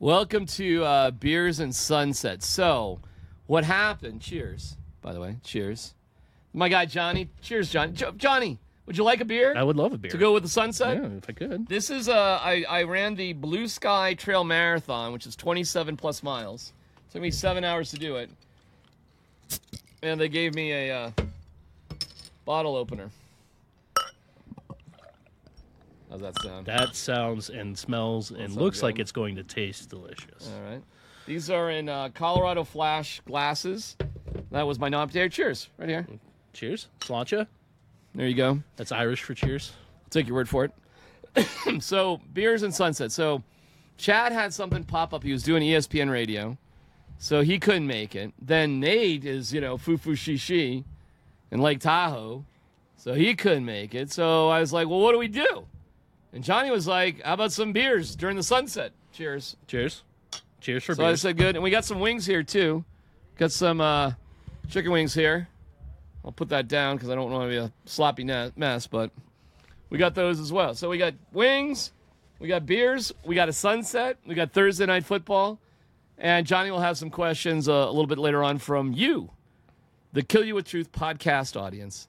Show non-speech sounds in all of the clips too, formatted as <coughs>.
Welcome to uh, Beers and Sunset. So, what happened? Cheers, by the way. Cheers. My guy Johnny. Cheers, Johnny. Jo- Johnny, would you like a beer I would love a beer. to go with the sunset? Yeah, if I could. This is uh, I, I ran the Blue Sky Trail Marathon, which is 27 plus miles. took me seven hours to do it, and they gave me a uh, bottle opener. How's that sound? That sounds and smells and looks like it's going to taste delicious. All right. These are in uh, Colorado Flash glasses. That was my non-potato. Cheers, right here. Cheers. Sláinte. There you go. That's Irish for cheers. I'll take your word for it. <coughs> so beers and sunset. So Chad had something pop up. He was doing ESPN radio, so he couldn't make it. Then Nate is you know foo foo shi shi in Lake Tahoe, so he couldn't make it. So I was like, well, what do we do? And Johnny was like, how about some beers during the sunset? Cheers. Cheers. Cheers for beers. So I said good, and we got some wings here too. Got some uh, chicken wings here. I'll put that down because I don't want to be a sloppy mess, but we got those as well. So we got wings, we got beers, we got a sunset, we got Thursday night football, and Johnny will have some questions uh, a little bit later on from you, the Kill You with Truth podcast audience.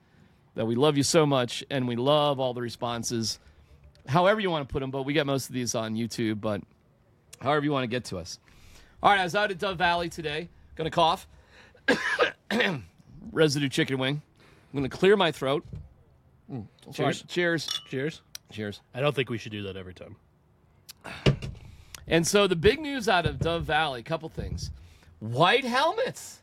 That we love you so much, and we love all the responses. However you want to put them, but we get most of these on YouTube. But however you want to get to us. All right, I was out at Dove Valley today. Gonna cough. <coughs> Residue chicken wing. I'm gonna clear my throat. Mm, Cheers. Cheers. Cheers. Cheers. I don't think we should do that every time. And so the big news out of Dove Valley, couple things. White helmets.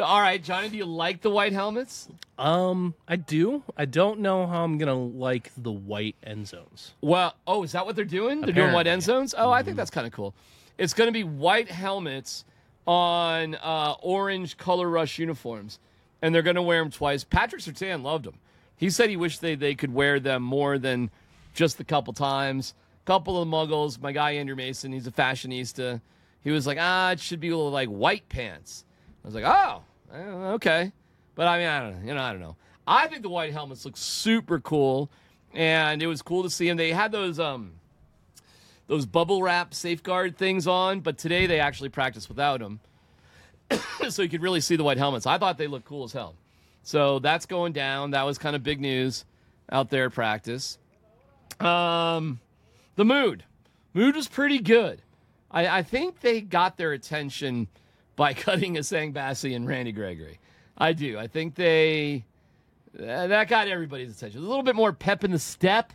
All right, Johnny, do you like the white helmets? Um, I do. I don't know how I'm gonna like the white end zones. Well, oh, is that what they're doing? They're doing white end zones? Oh, I think that's kind of cool. It's going to be white helmets on uh, orange color rush uniforms, and they're going to wear them twice. Patrick Surtain loved them. He said he wished they, they could wear them more than just a couple times. Couple of muggles. My guy Andrew Mason, he's a fashionista. He was like, ah, it should be a little like white pants. I was like, oh, okay. But I mean, I don't know. You know, I don't know. I think the white helmets look super cool, and it was cool to see them. They had those um those bubble wrap safeguard things on, but today they actually practiced without them, <coughs> so you could really see the white helmets. I thought they looked cool as hell. So that's going down. That was kind of big news out there at practice. Um, the mood, mood was pretty good. I, I think they got their attention by <laughs> cutting Asang Bassi and Randy Gregory. I do. I think they uh, that got everybody's attention. A little bit more pep in the step.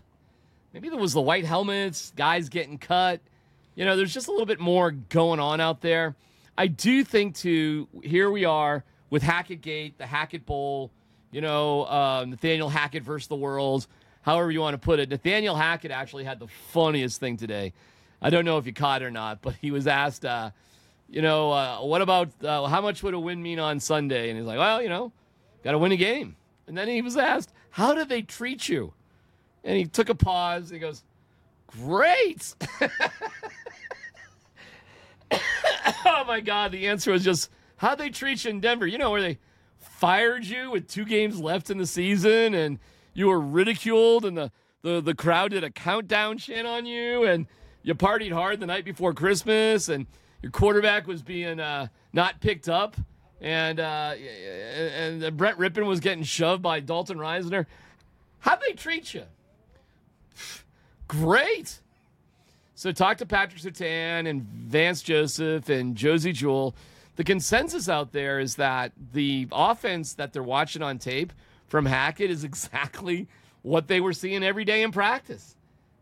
Maybe there was the white helmets, guys getting cut. You know, there's just a little bit more going on out there. I do think too. Here we are with Hackett Gate, the Hackett Bowl. You know, uh, Nathaniel Hackett versus the world. However you want to put it, Nathaniel Hackett actually had the funniest thing today. I don't know if you caught it or not, but he was asked, uh, you know, uh, what about uh, how much would a win mean on Sunday? And he's like, well, you know, got to win a game. And then he was asked, how do they treat you? And he took a pause. And he goes, great. <laughs> oh my God. The answer was just, how they treat you in Denver? You know, where they fired you with two games left in the season and you were ridiculed and the, the, the crowd did a countdown chant on you and you partied hard the night before Christmas and your quarterback was being uh, not picked up and uh, and Brett Rypien was getting shoved by Dalton Risner. How'd they treat you? Great. So talk to Patrick Surtain and Vance Joseph and Josey Jewell. The consensus out there is that the offense that they're watching on tape from Hackett is <laughs> exactly what they were seeing every day in practice.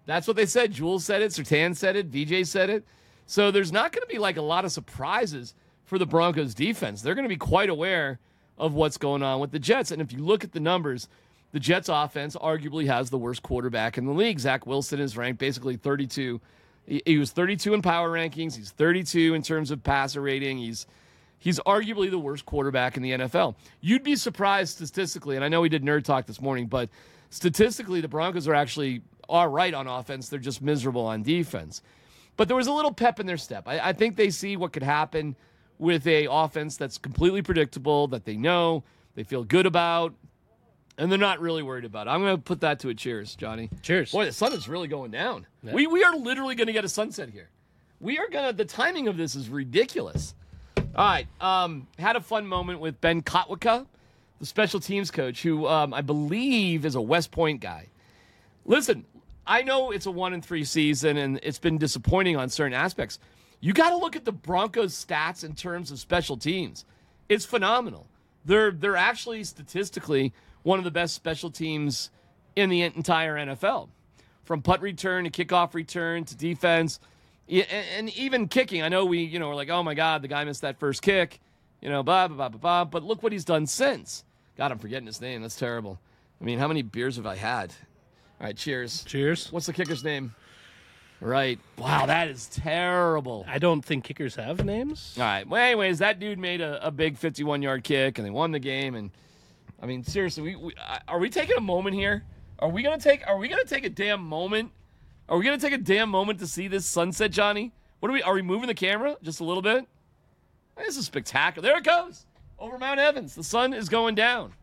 That's what they said. Jewell said it. Surtain said it. VJ said it. So there's not going to be like a lot of surprises for the Broncos defense. They're going to be quite aware of what's going on with the Jets. And if you look at the numbers, the Jets offense arguably has the worst quarterback in the league. Zach Wilson is ranked basically 32. He, was 32 in power rankings. He's 32 in terms of passer rating. He's he's arguably the worst quarterback in the NFL. You'd be surprised statistically, and I know we did nerd talk this morning, but statistically, the Broncos are actually all right on offense. They're just miserable on defense. But there was a little pep in their step. I, I think they see what could happen with a offense that's completely predictable, that they know, they feel good about, and they're not really worried about it. I'm going to put that to a cheers, Johnny. Cheers. Boy, the sun is really going down. We we are literally going to get a sunset here. We are gonna. The timing of this is ridiculous. All right. Um, had a fun moment with Ben Kotwica, the special teams coach, who um, I believe is a West Point guy. Listen, I know it's a one and three season, and it's been disappointing on certain aspects. You got to look at the Broncos' stats in terms of special teams. It's phenomenal. They're they're actually statistically one of the best special teams in the entire NFL, from punt return to kickoff return to defense, and, even kicking. I know we you know we're like, oh my god, the guy missed that first kick, you know, blah blah blah blah blah. But look what he's done since. God, I'm forgetting his name. That's terrible. I mean, how many beers have I had? All right, cheers. Cheers. What's the kicker's name? Right. Wow, that is terrible. I don't think kickers have names. All right. Well, anyways, that dude made a, a big 51 yard kick and they won the game. And I mean, seriously, we, we are we taking a moment here? Are we gonna take? Are we gonna take a damn moment? Are we gonna take a damn moment to see this sunset, Johnny? What are we? Are we moving the camera just a little bit? This is spectacular. There it goes over Mount Evans. The sun is going down.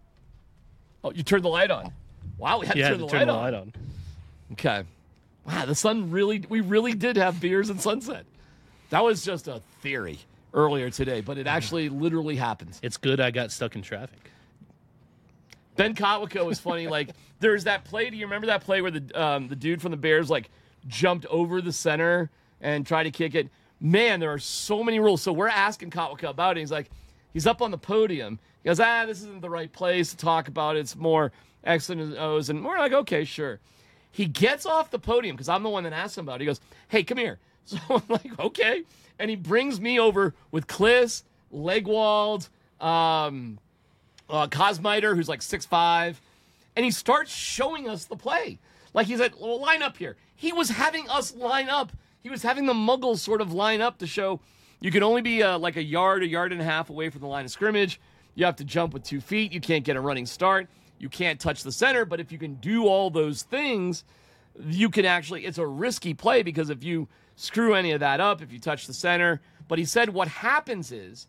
Oh, you turned the light on. Wow, we had Yeah, to turn, to the, turn light the on. light on. Okay. Wow, the sun really, we really did have beers and sunset. That was just a theory earlier today, but it actually literally happens. It's good I got stuck in traffic. Ben Kotwica was funny. Like, <laughs> there's that play. Do you remember that play where the um, the dude from the Bears like jumped over the center and tried to kick it? Man, there are so many rules. So we're asking Kotwica about it. He's like, he's up on the podium. He goes, ah, this isn't the right place to talk about it. It's more X and O's. And we're like, okay, sure. He gets off the podium because I'm the one that asked him about it. He goes, hey, come here. <laughs> So I'm like, okay. And he brings me over with Klis, Legwold, um, uh, Cosmiter, who's like six five, and he starts showing us the play. Like he's like, well, line up here. He was having us line up. He was having the Muggles sort of line up to show you can only be uh, like a yard, a yard and a half away from the line of scrimmage. You have to jump with two feet. You can't get a running start. You can't touch the center. But if you can do all those things, you can actually, it's a risky play because if you screw any of that up, if you touch the center. But he said what happens is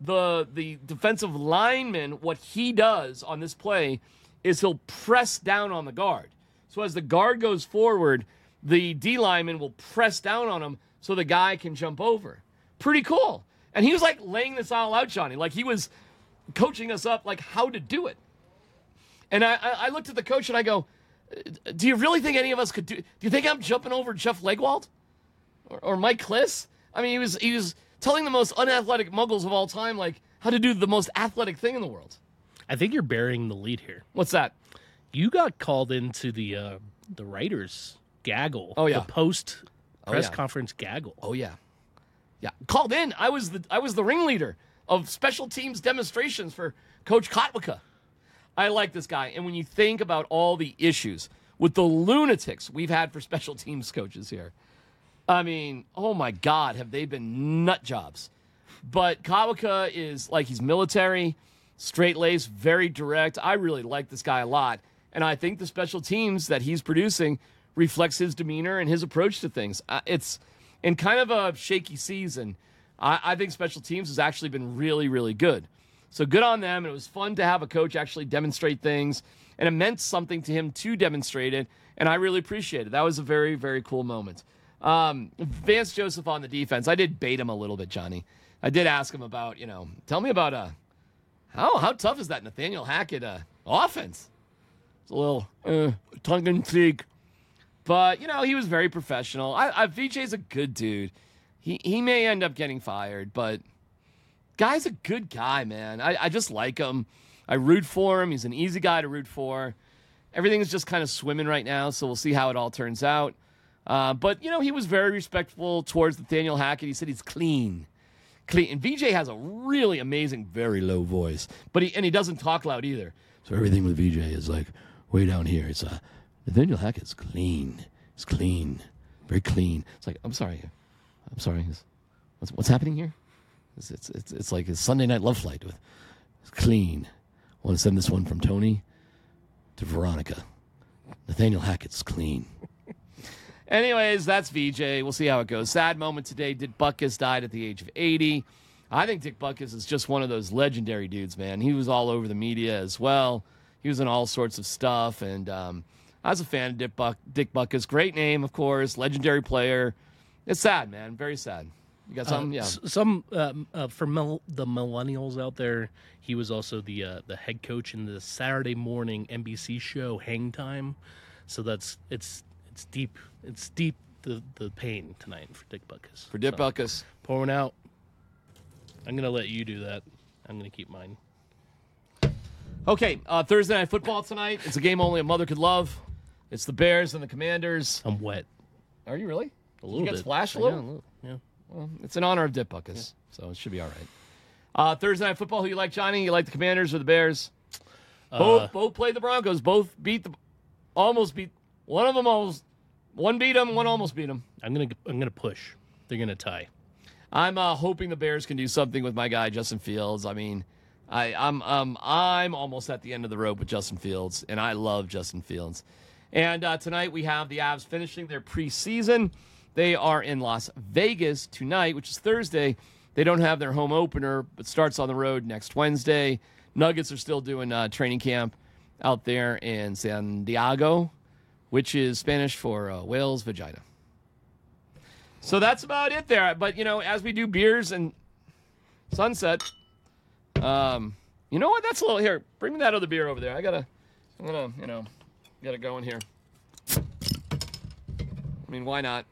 the the defensive lineman, what he does on this play is he'll press down on the guard. So as the guard goes forward, the D lineman will press down on him so the guy can jump over. Pretty cool. And he was like laying this all out, Johnny. Like he was coaching us up like how to do it. And I, I looked at the coach and I go, do you really think any of us could do? Do you think I'm jumping over Jeff Legwold or, or Mike Klis? I mean, he was he was telling the most unathletic Muggles of all time like how to do the most athletic thing in the world. I think you're burying the lead here. What's that? You got called into the uh, the writers gaggle. Oh, yeah. the post press yeah. conference gaggle. Oh yeah. Called in. I was the I was the ringleader of special teams demonstrations for Coach Kotwica. I like this guy, and when you think about all the issues with the lunatics we've had for special teams coaches here, I mean, oh my God, have they been nut jobs? But Kawaka is like he's military, straight laced, very direct. I really like this guy a lot. And I think the special teams that he's producing reflects his demeanor and his approach to things. Uh, it's in kind of a shaky season. I, I think special teams has actually been really, really good. So good on them. It was fun to have a coach actually demonstrate things. And it meant something to him to demonstrate it. And I really appreciate it. That was a very, very cool moment. Um, Vance Joseph on the defense. I did bait him a little bit, Johnny. I did ask him about, you know, tell me about uh, how how tough is that Nathaniel Hackett uh, offense? It's a little uh, tongue in cheek, but you know he was very professional. I, I VJ's a good dude. He he may end up getting fired, but guy's a good guy, man. I, I just like him. I root for him. He's an easy guy to root for. Everything is just kind of swimming right now, so we'll see how it all turns out. Uh, but you know, he was very respectful towards Nathaniel Hackett. He said he's clean, clean. And VJ has a really amazing, very low voice, but he and he doesn't talk loud either. So everything with VJ is like way down here. It's uh, Nathaniel Hackett's clean. It's clean, very clean. It's like I'm sorry, I'm sorry. What's what's happening here? It's it's it's, it's like a Sunday Night Love Flight with it's clean. want to send this one from Tony to Veronica. Nathaniel Hackett's clean. <laughs> Anyways, that's VJ. We'll see how it goes. Sad moment today. Dick Butkus died at the age of 80. I think Dick Butkus is just one of those legendary dudes, man. He was all over the media as well. He was in all sorts of stuff, and um, I was a fan of Dick, Buck, Dick Butkus. Great name, of course, legendary player. It's sad, man. Very sad. You got yeah. S- Some um, uh, for mil- the millennials out there, he was also the uh, the head coach in the Saturday morning NBC show Hang Time. So that's it's it's deep. It's deep the the pain tonight for Dick Butkus. For Dick So, Butkus. pouring out. I'm gonna let you do that. I'm gonna keep mine. Okay, uh, Thursday night football tonight. It's a game only a mother could love. It's the Bears and the Commanders. I'm wet Are you really? A little get bit. splashed a Yeah, little? Yeah. Well, it's in honor of Dip Butkus, so it should be all right. Uh, Thursday night football. Who you like, Johnny? You like the Commanders or the Bears? both Uh, both played the Broncos. Both beat the almost beat one of them. Almost one beat them. One almost beat them. I'm gonna I'm gonna push. They're gonna tie. I'm uh, hoping the Bears can do something with my guy Justin Fields. I mean, I, I'm um, I'm almost at the end of the rope with Justin Fields, and I love Justin Fields. And uh, tonight we have the Avs finishing their preseason. They are in Las Vegas tonight, which is Thursday. They don't have their home opener, but starts on the road next Wednesday. Nuggets are still doing uh, training camp out there in San Diego, which is Spanish for uh, whale's vagina. So that's about it there. But you know, as we do beers and sunset, um, you know what? That's a little here. Bring me that other beer over there. I gotta, I'm gonna, you know, gotta go in here. I mean, why not?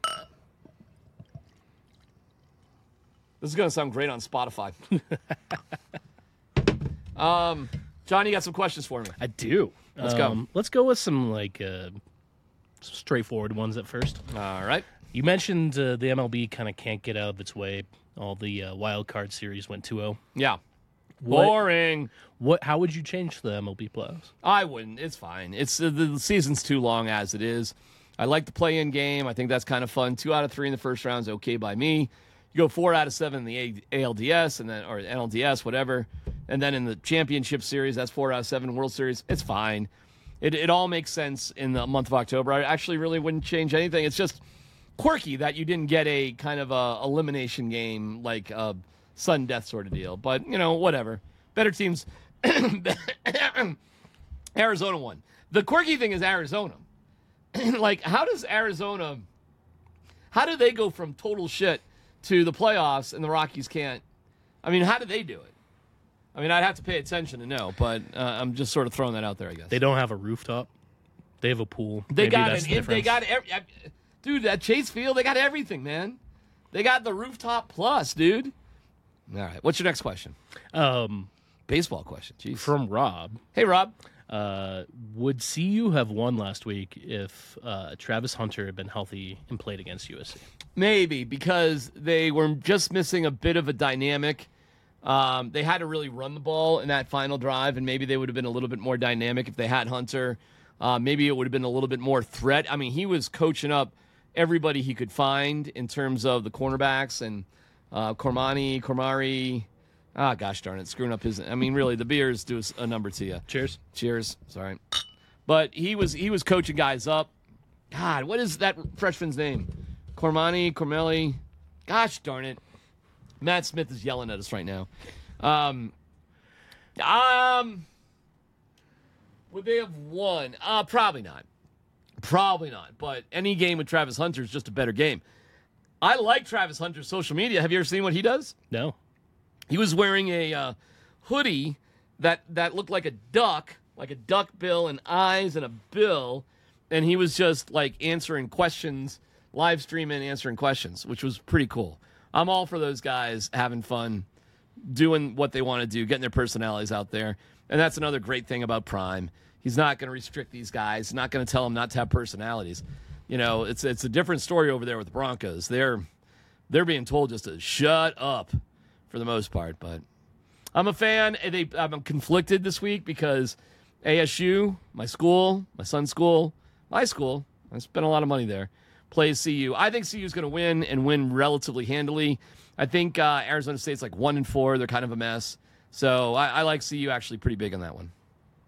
This is gonna sound great on Spotify. <laughs> um, Johnny, you got some questions for me? I do. Let's go. Um, Let's go with some like uh, straightforward ones at first. All right. You mentioned uh, the MLB kind of can't get out of its way. All the uh, wild card series went 2-0. Yeah. What- Boring. What? How would you change the MLB playoffs? I wouldn't. It's fine. It's uh, the season's too long as it is. I like the play-in game. I think that's kind of fun. Two out of three in the first round is okay by me. You go four out of seven in the ALDS and then or NLDS, whatever, and then in the championship series, that's four out of seven. World Series, it's fine. It it all makes sense in the month of October. I actually really wouldn't change anything. It's just quirky that you didn't get a kind of a elimination game like a sudden death sort of deal. But you know, whatever. Better teams. <coughs> Arizona won. The quirky thing is Arizona. <coughs> like, how does Arizona? How do they go from total shit to the playoffs and the Rockies can't? I mean, how do they do it? I mean, I'd have to pay attention to know, but uh, I'm just sort of throwing that out there. I guess They don't have a rooftop. They have a pool. they Maybe got an, the if they got every, dude that Chase Field. They got everything, man. They got the rooftop plus, dude. All right, what's your next question? Um, Baseball question. Jeez. from Rob. hey, Rob. Uh, would CU have won last week if uh, Travis Hunter had been healthy and played against USC? Maybe because they were just missing a bit of a dynamic. Um, they had to really run the ball in that final drive, and maybe they would have been a little bit more dynamic if they had Hunter. Uh, maybe it would have been a little bit more threat. I mean, he was coaching up everybody he could find in terms of the cornerbacks and uh, Cormani, Cormari. Ah, gosh darn it, screwing up his. I mean, really, the beers do a number to you. Cheers. Cheers. Sorry, but he was he was coaching guys up. God, what is that freshman's name? Cormani, Cormelli. Gosh darn it, Matt Smith is yelling at us right now. Um, um, would they have won? Uh, probably not. Probably not. But any game with Travis Hunter is just a better game. I like Travis Hunter's social media. Have you ever seen what he does? No. He was wearing a uh, hoodie that that looked like a duck, like a duck bill and eyes and a bill, and he was just like answering questions, live streaming, answering questions, which was pretty cool. I'm all for those guys having fun, doing what they want to do, getting their personalities out there, and that's another great thing about Prime. He's not going to restrict these guys. Not going to tell them not to have personalities. You know, it's it's a different story over there with the Broncos. They're they're being told just to shut up for the most part. But I'm a fan. They, I'm conflicted this week because ASU, my school, my son's school, my school, I spent a lot of money there, plays CU. I think CU is going to win and win relatively handily. I think uh, Arizona State's like one and four. They're kind of a mess. So I, I like CU actually pretty big on that one.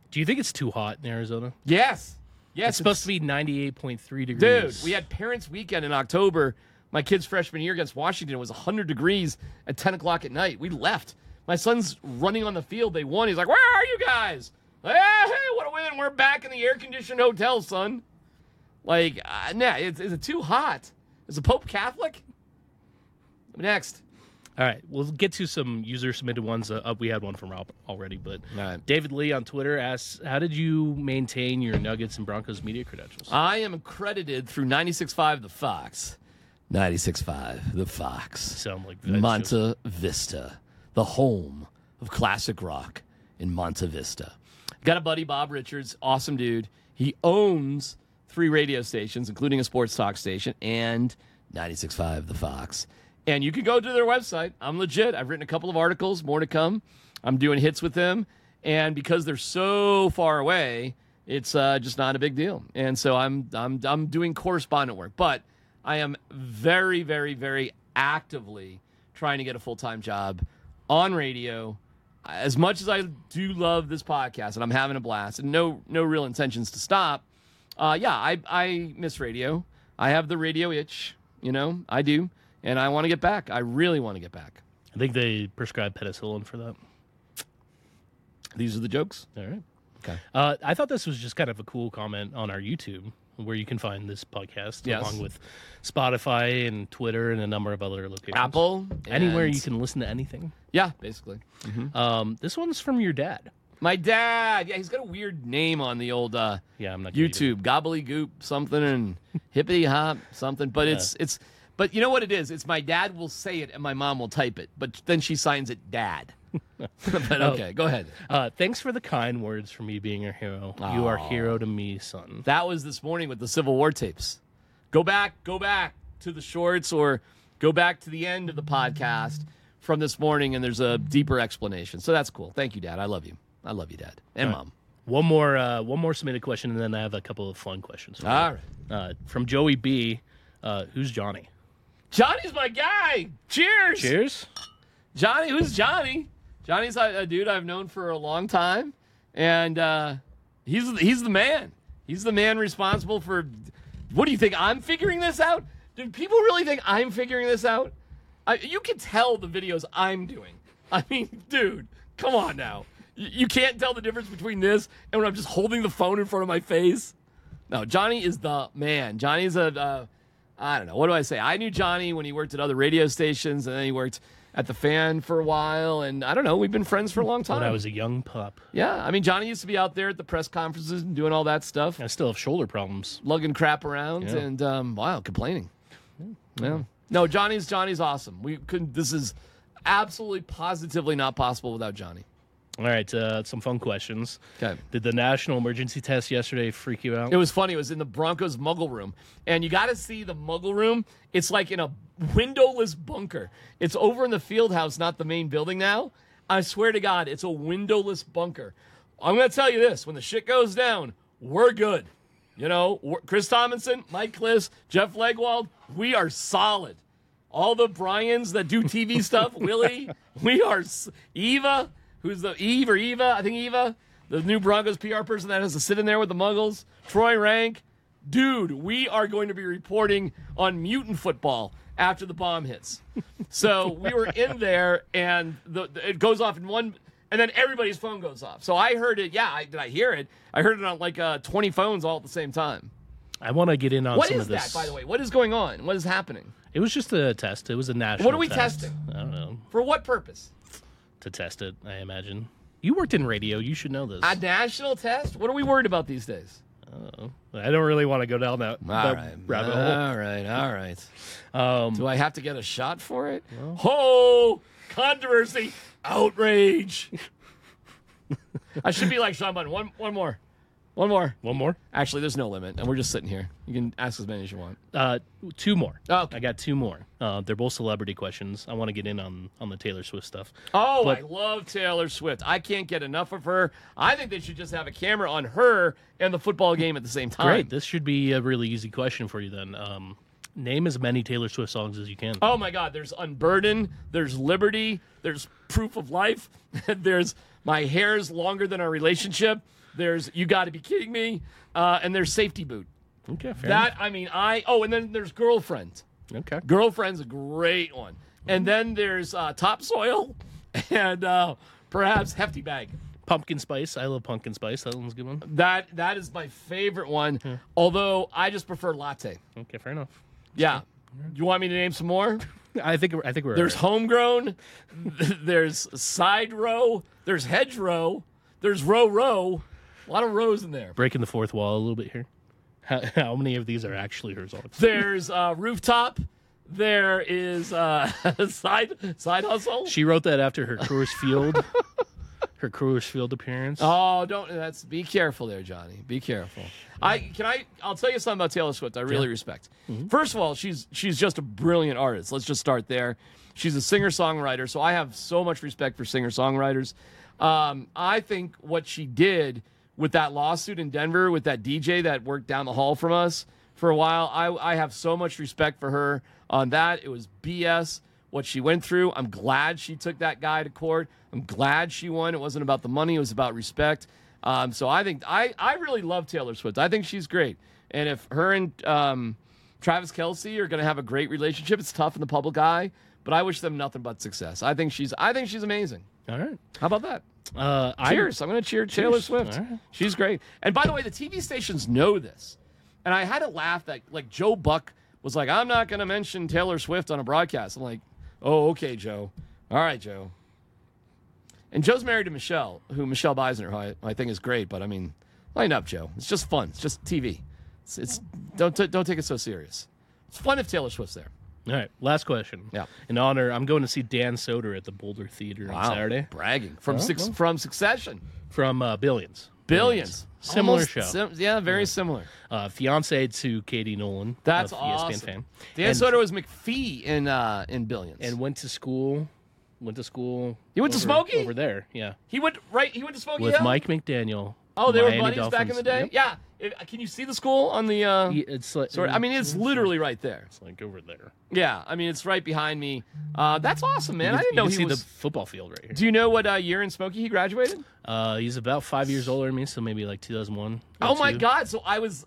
Do you think it's too hot in Arizona? Yes. Yes. It's supposed to be 98.3 degrees. Dude, we had Parents' Weekend in October. My kid's freshman year against Washington. It was 100 degrees at 10 o'clock at night. We left. My son's running on the field. They won. He's like, Where are you guys? Hey, hey, what a win. We're back in the air conditioned hotel, son. Like, uh, nah, is, is it too hot? Is the Pope Catholic? Next. All right, we'll get to some user submitted ones. Uh, we had one from Rob already, but right. David Lee on Twitter asks, "How did you maintain your Nuggets and Broncos media credentials?" I am accredited through 96.5 The Fox. 96.5 The Fox. Sound like veg Monte Vista, the home of classic rock in Monte Vista. Got a buddy, Bob Richards, awesome dude. He owns three radio stations, including a sports talk station and 96.5 The Fox. And you can go to their website. I'm legit. I've written a couple of articles, more to come. I'm doing hits with them. And because they're so far away, it's uh, just not a big deal. And so I'm, I'm, I'm doing correspondent work. But I am very, very, very actively trying to get a full time job on radio. As much as I do love this podcast and I'm having a blast and no no real intentions to stop, uh, yeah, I, I miss radio. I have the radio itch, you know, I do. And I want to get back. I really want to get back. I think they prescribe penicillin for that. These are the jokes. All right. Okay. Uh, I thought this was just kind of a cool comment on our YouTube, where you can find this podcast Yes. along with Spotify and Twitter and a number of other locations. Apple. Anywhere you can listen to anything. Yeah, basically. Um, this one's from your dad. My dad. Yeah, he's got a weird name on the old uh, Yeah, I'm not. YouTube, gobbledygook something and hippity hop something. But it's it's but you know what it is? It's my dad will say it and my mom will type it, but then she signs it dad. <laughs> but okay, go ahead. Uh, thanks for the kind words for me being your hero. You are hero to me, son. That was this morning with the Civil War tapes. Go back, go back to the shorts or go back to the end of the podcast from this morning and there's a deeper explanation. So that's cool. Thank you, Dad. I love you. I love you, Dad. And Mom. One more, uh, one more submitted question, and then I have a couple of fun questions. for you. All right. Uh, from Joey B. Uh, who's Johnny? Johnny's my guy. Cheers. Cheers. Johnny, who's Johnny? Johnny's a, dude I've known for a long time, and uh, he's he's the man. He's the man responsible for. What do you think? I'm figuring this out. Do people really think I'm figuring this out? I, you can tell the videos I'm doing. I mean, dude, come on now. You, you can't tell the difference between this and when I'm just holding the phone in front of my face. No, Johnny is the man. Johnny's a, uh, I don't know. What do I say? I knew Johnny when he worked at other radio stations, and then he worked at the fan for a while. And I don't know. We've been friends for a long time. When I was a young pup, yeah, I mean, Johnny used to be out there at the press conferences and doing all that stuff, I still have shoulder problems. lugging crap around, Yeah. and um, wow, complaining. Yeah. No, Johnny's Johnny's awesome. We couldn't. This is absolutely positively not possible without Johnny. All right, uh, some fun questions. Okay. Did the national emergency test yesterday freak you out? It was funny. It was in the Broncos Muggle room, and you got to see the Muggle room. It's like in a windowless bunker. It's over in the field house, not the main building now. I swear to God, it's a windowless bunker. I'm going to tell you this: when the shit goes down, we're good. You know, Chris Tomlinson, Mike Klis, Jeff Legwold, we are solid. All the Bryans that do TV stuff, <laughs> Willie, we are Eva, who's the Eve or Eva, I think Eva, the new Broncos PR person that has to sit in there with the Muggles, Troy Renck, dude, we are going to be reporting on mutant football after the bomb hits. So we were in there, and the, the- it goes off in one, and then everybody's phone goes off. So I heard it. Yeah, I, did I hear it? I heard it on like uh, 20 phones all at the same time. I want to get in on What some is of this. that, by the way? What is going on? What is happening? It was just a test. It was a national. What are we test. testing? I don't know. For what purpose? To test it, I imagine. You worked in radio. You should know this. A national test? What are we worried about these days? I don't really want to go down that, that rabbit hole. All right. All right. Um, Do I have to get a shot for it? Ho! Controversy. Outrage. <laughs> I should be like Sean Button. One, one more. One more. one more. Actually, there's no limit, and we're just sitting here. You can ask as many as you want. Uh, two more. Oh, okay. I got two more. Uh, they're both celebrity questions. I want to get in on on the Taylor Swift stuff. Oh, But- I love Taylor Swift. I can't get enough of her. I think they should just have a camera on her and the football game at the same time. Great. This should be a really easy question for you then. Um, name as many Taylor Swift songs as you can. Oh my God, there's Unburden, there's Liberty, there's Proof of Life, <laughs> there's My Hair's Longer Than Our Relationship, there's You Gotta Be Kidding Me, uh, and there's Safety Boot. Okay, fair That, I mean, I, oh, and then there's Girlfriend. Okay. Girlfriend's a great one. And then there's uh, Topsoil <laughs> and uh, perhaps Hefty Bag. Pumpkin Spice. I love Pumpkin Spice. That one's a good one. That That is my favorite one, although I just prefer Latte. Okay, fair enough. Yeah. You want me to name some more? <laughs> I think I think we're There's right. homegrown. <laughs> there's side row. There's hedgerow. There's row row. A lot of rows in there. breaking the fourth wall a little bit here. How, <laughs> how many of these are actually her songs? There's uh, rooftop. There is uh, <laughs> side side hustle. She wrote that after her Coors Field, <laughs> her Coors Field appearance. Oh, don't. That's be careful there, Johnny. Be careful. I can I. I'll tell you something about Taylor Swift. I really respect. First of all, she's she's just a brilliant artist. Let's just start there. She's a singer songwriter, so I have so much respect for singer songwriters. Um, I think what she did with that lawsuit in Denver with that DJ that worked down the hall from us for a while, I, I have so much respect for her on that. It was BS what she went through. I'm glad she took that guy to court. I'm glad she won. It wasn't about the money, it was about respect. Um, so I think I, I really love Taylor Swift. I think she's great. And if her and um, Travis Kelce are going to have a great relationship, it's tough in the public eye, but I wish them nothing but success. I think she's I think she's amazing. All right. How about that? Uh, I- Cheers. I'm going to cheer Taylor Cheers. Swift. Right. She's great. And by the way, the TV stations know this. And I had to laugh that like Joe Buck was like, I'm not going to mention Taylor Swift on a broadcast. I'm like, oh, okay, Joe. All right, Joe. And Joe's married to Michelle, who Michelle Beisner, who I, I think is great. But I mean, line up, Joe. It's just fun. It's just TV. It's, it's don't t- don't take it so serious. It's fun if Taylor Swift's there. All right. Last question. Yeah. In honor, I'm going to see Dan Soder at the Boulder Theater on Saturday bragging from Oh, six, well. from Succession. from uh, Billions. Billions. Similar Almost show. sim- yeah, very similar. Uh, fiance to Katie Nolan. That's awesome. ESPN fan. Dan and, Soder was Mafee in uh, in Billions, and went to school. Went to school. You went to over- Smoky? over there. Yeah. he went right. He went to Smoky With Hill. Mike McDaniel. Oh, they were Miami buddies back in the day. Yep. Yeah. If- can you see the school on the? Uh, He- It's like Sorry, I mean, it's literally right there. It's like over there. Yeah, I mean, it's right behind me. Uh, that's awesome, man. I didn't know he see was. the football field right here. Do you know what uh, year in Smoky he graduated? Uh, he's about five years older than me, so maybe like 2001. Oh my two. God! So I was,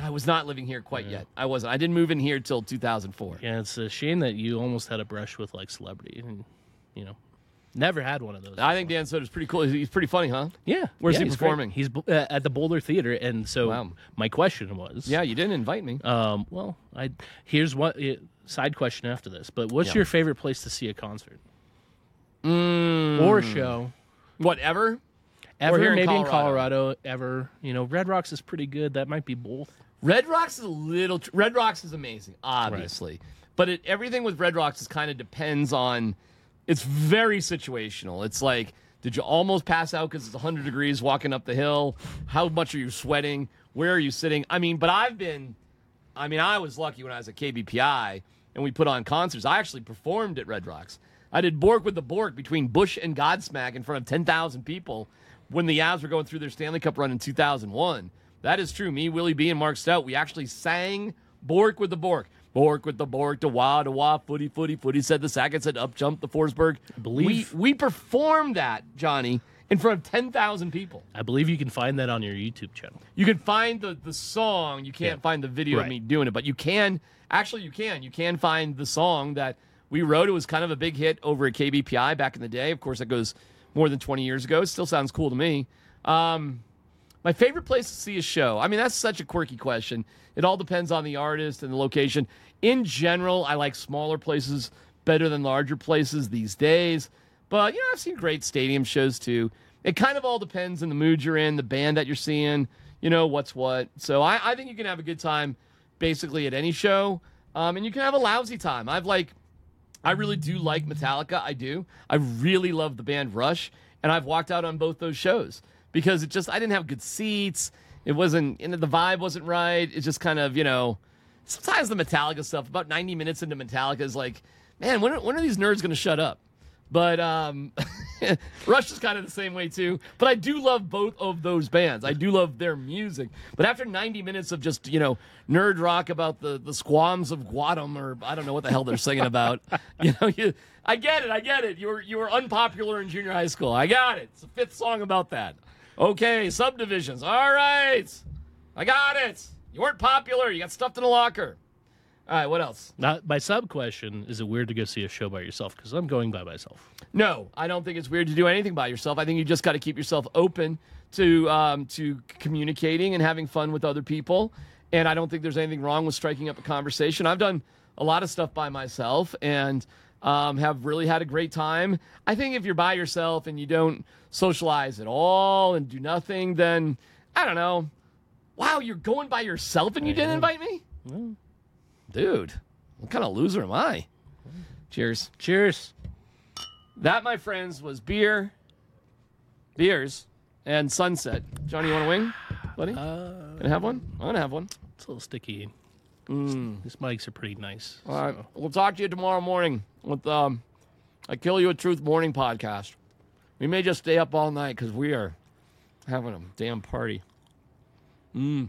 I was not living here quite yet. I wasn't. I didn't move in here till 2004. Yeah, it's a shame that you almost had a brush with like celebrity, and you know, never had one of those. I think Dan Soder's pretty cool. He's pretty funny, huh? Yeah, Where's yeah, he he's great. performing? He's uh, at the Boulder Theater, and so Wow. my question was, Yeah, you didn't invite me. um, well, I here's what uh, side question after this, but what's Yeah. your favorite place to see a concert Mm, or a show? whatever. Ever here maybe in Colorado. Colorado? Ever you know, Red Rocks is pretty good. That might be both. Red Rocks is a little. Tr- Red Rocks is amazing, obviously, but it, everything with Red Rocks is kind of depends on. It's very situational. It's like, did you almost pass out because it's 100 degrees walking up the hill? How much are you sweating? Where are you sitting? I mean, but I've been. I mean, I was lucky when I was at KBPI and we put on concerts. I actually performed at Red Rocks. I did Bork with the Bork between Bush and Godsmack in front of 10,000 people when the Avs were going through their Stanley Cup run in 2001. That is true. Me, Willie B, and Mark Stout, we actually sang Bork with the Bork. Bork with the Bork, to wah, to wah, footy, footy, footy, said the Sakic, said up jump the Forsberg. I believe- we, we performed that, Johnny, in front of 10,000 people. I believe you can find that on your YouTube channel. You can find the the song. You can't Yeah. find the video of me doing it, but you can actually you can you can find the song that we wrote. It was kind of a big hit over at KBPI back in the day. Of course, that goes more than twenty years ago. It still sounds cool to me. Um, my favorite place to see a show. I mean, that's such a quirky question. It all depends on the artist and the location. In general, I like smaller places better than larger places these days. But, you know, I've seen great stadium shows too. It kind of all depends on the mood you're in, the band that you're seeing, you know, what's what. So I, I think you can have a good time basically at any show. Um, and you can have a lousy time. I've like, I really do like Metallica. I do. I really love the band Rush, and I've walked out on both those shows because it just I didn't have good seats. It wasn't, you know, the vibe wasn't right. It's just kind of, you know, sometimes the Metallica stuff. About ninety minutes into Metallica is like, man, when are, when are these nerds to shut up? But um, <laughs> Rush is kind of the same way too. But I do love both of those bands. I do love their music. But after 90 minutes of just you know nerd rock about the the squams of Guadam or I don't know what the hell they're singing about, <laughs> you know, you, I get it. I get it. You were you were unpopular in junior high school. I got it. It's the fifth song about that. Okay, subdivisions. All right, I got it. You weren't popular. You got stuffed in a locker. All right, what else? Not my sub question: Is it weird to go see a show by yourself? Because I'm going by myself. No, I don't think it's weird to do anything by yourself. I think you just got to keep yourself open to um, to communicating and having fun with other people. And I don't think there's anything wrong with striking up a conversation. I've done a lot of stuff by myself and um, have really had a great time. I think if you're by yourself and you don't socialize at all and do nothing, then I don't know. Wow, you're going by yourself and you didn't invite me? Dude, what kind of loser am I? Cheers. Cheers. That, my friends, was beer, beers, and sunset. Johnny, you want a wing, buddy? Uh, Gonna have one? I'm gonna have one. it's a little sticky. These mics are pretty nice. All right. We'll talk to you tomorrow morning with um, a Kill You a Truth morning podcast. We may just stay up all night because we are having a damn party. Mmm.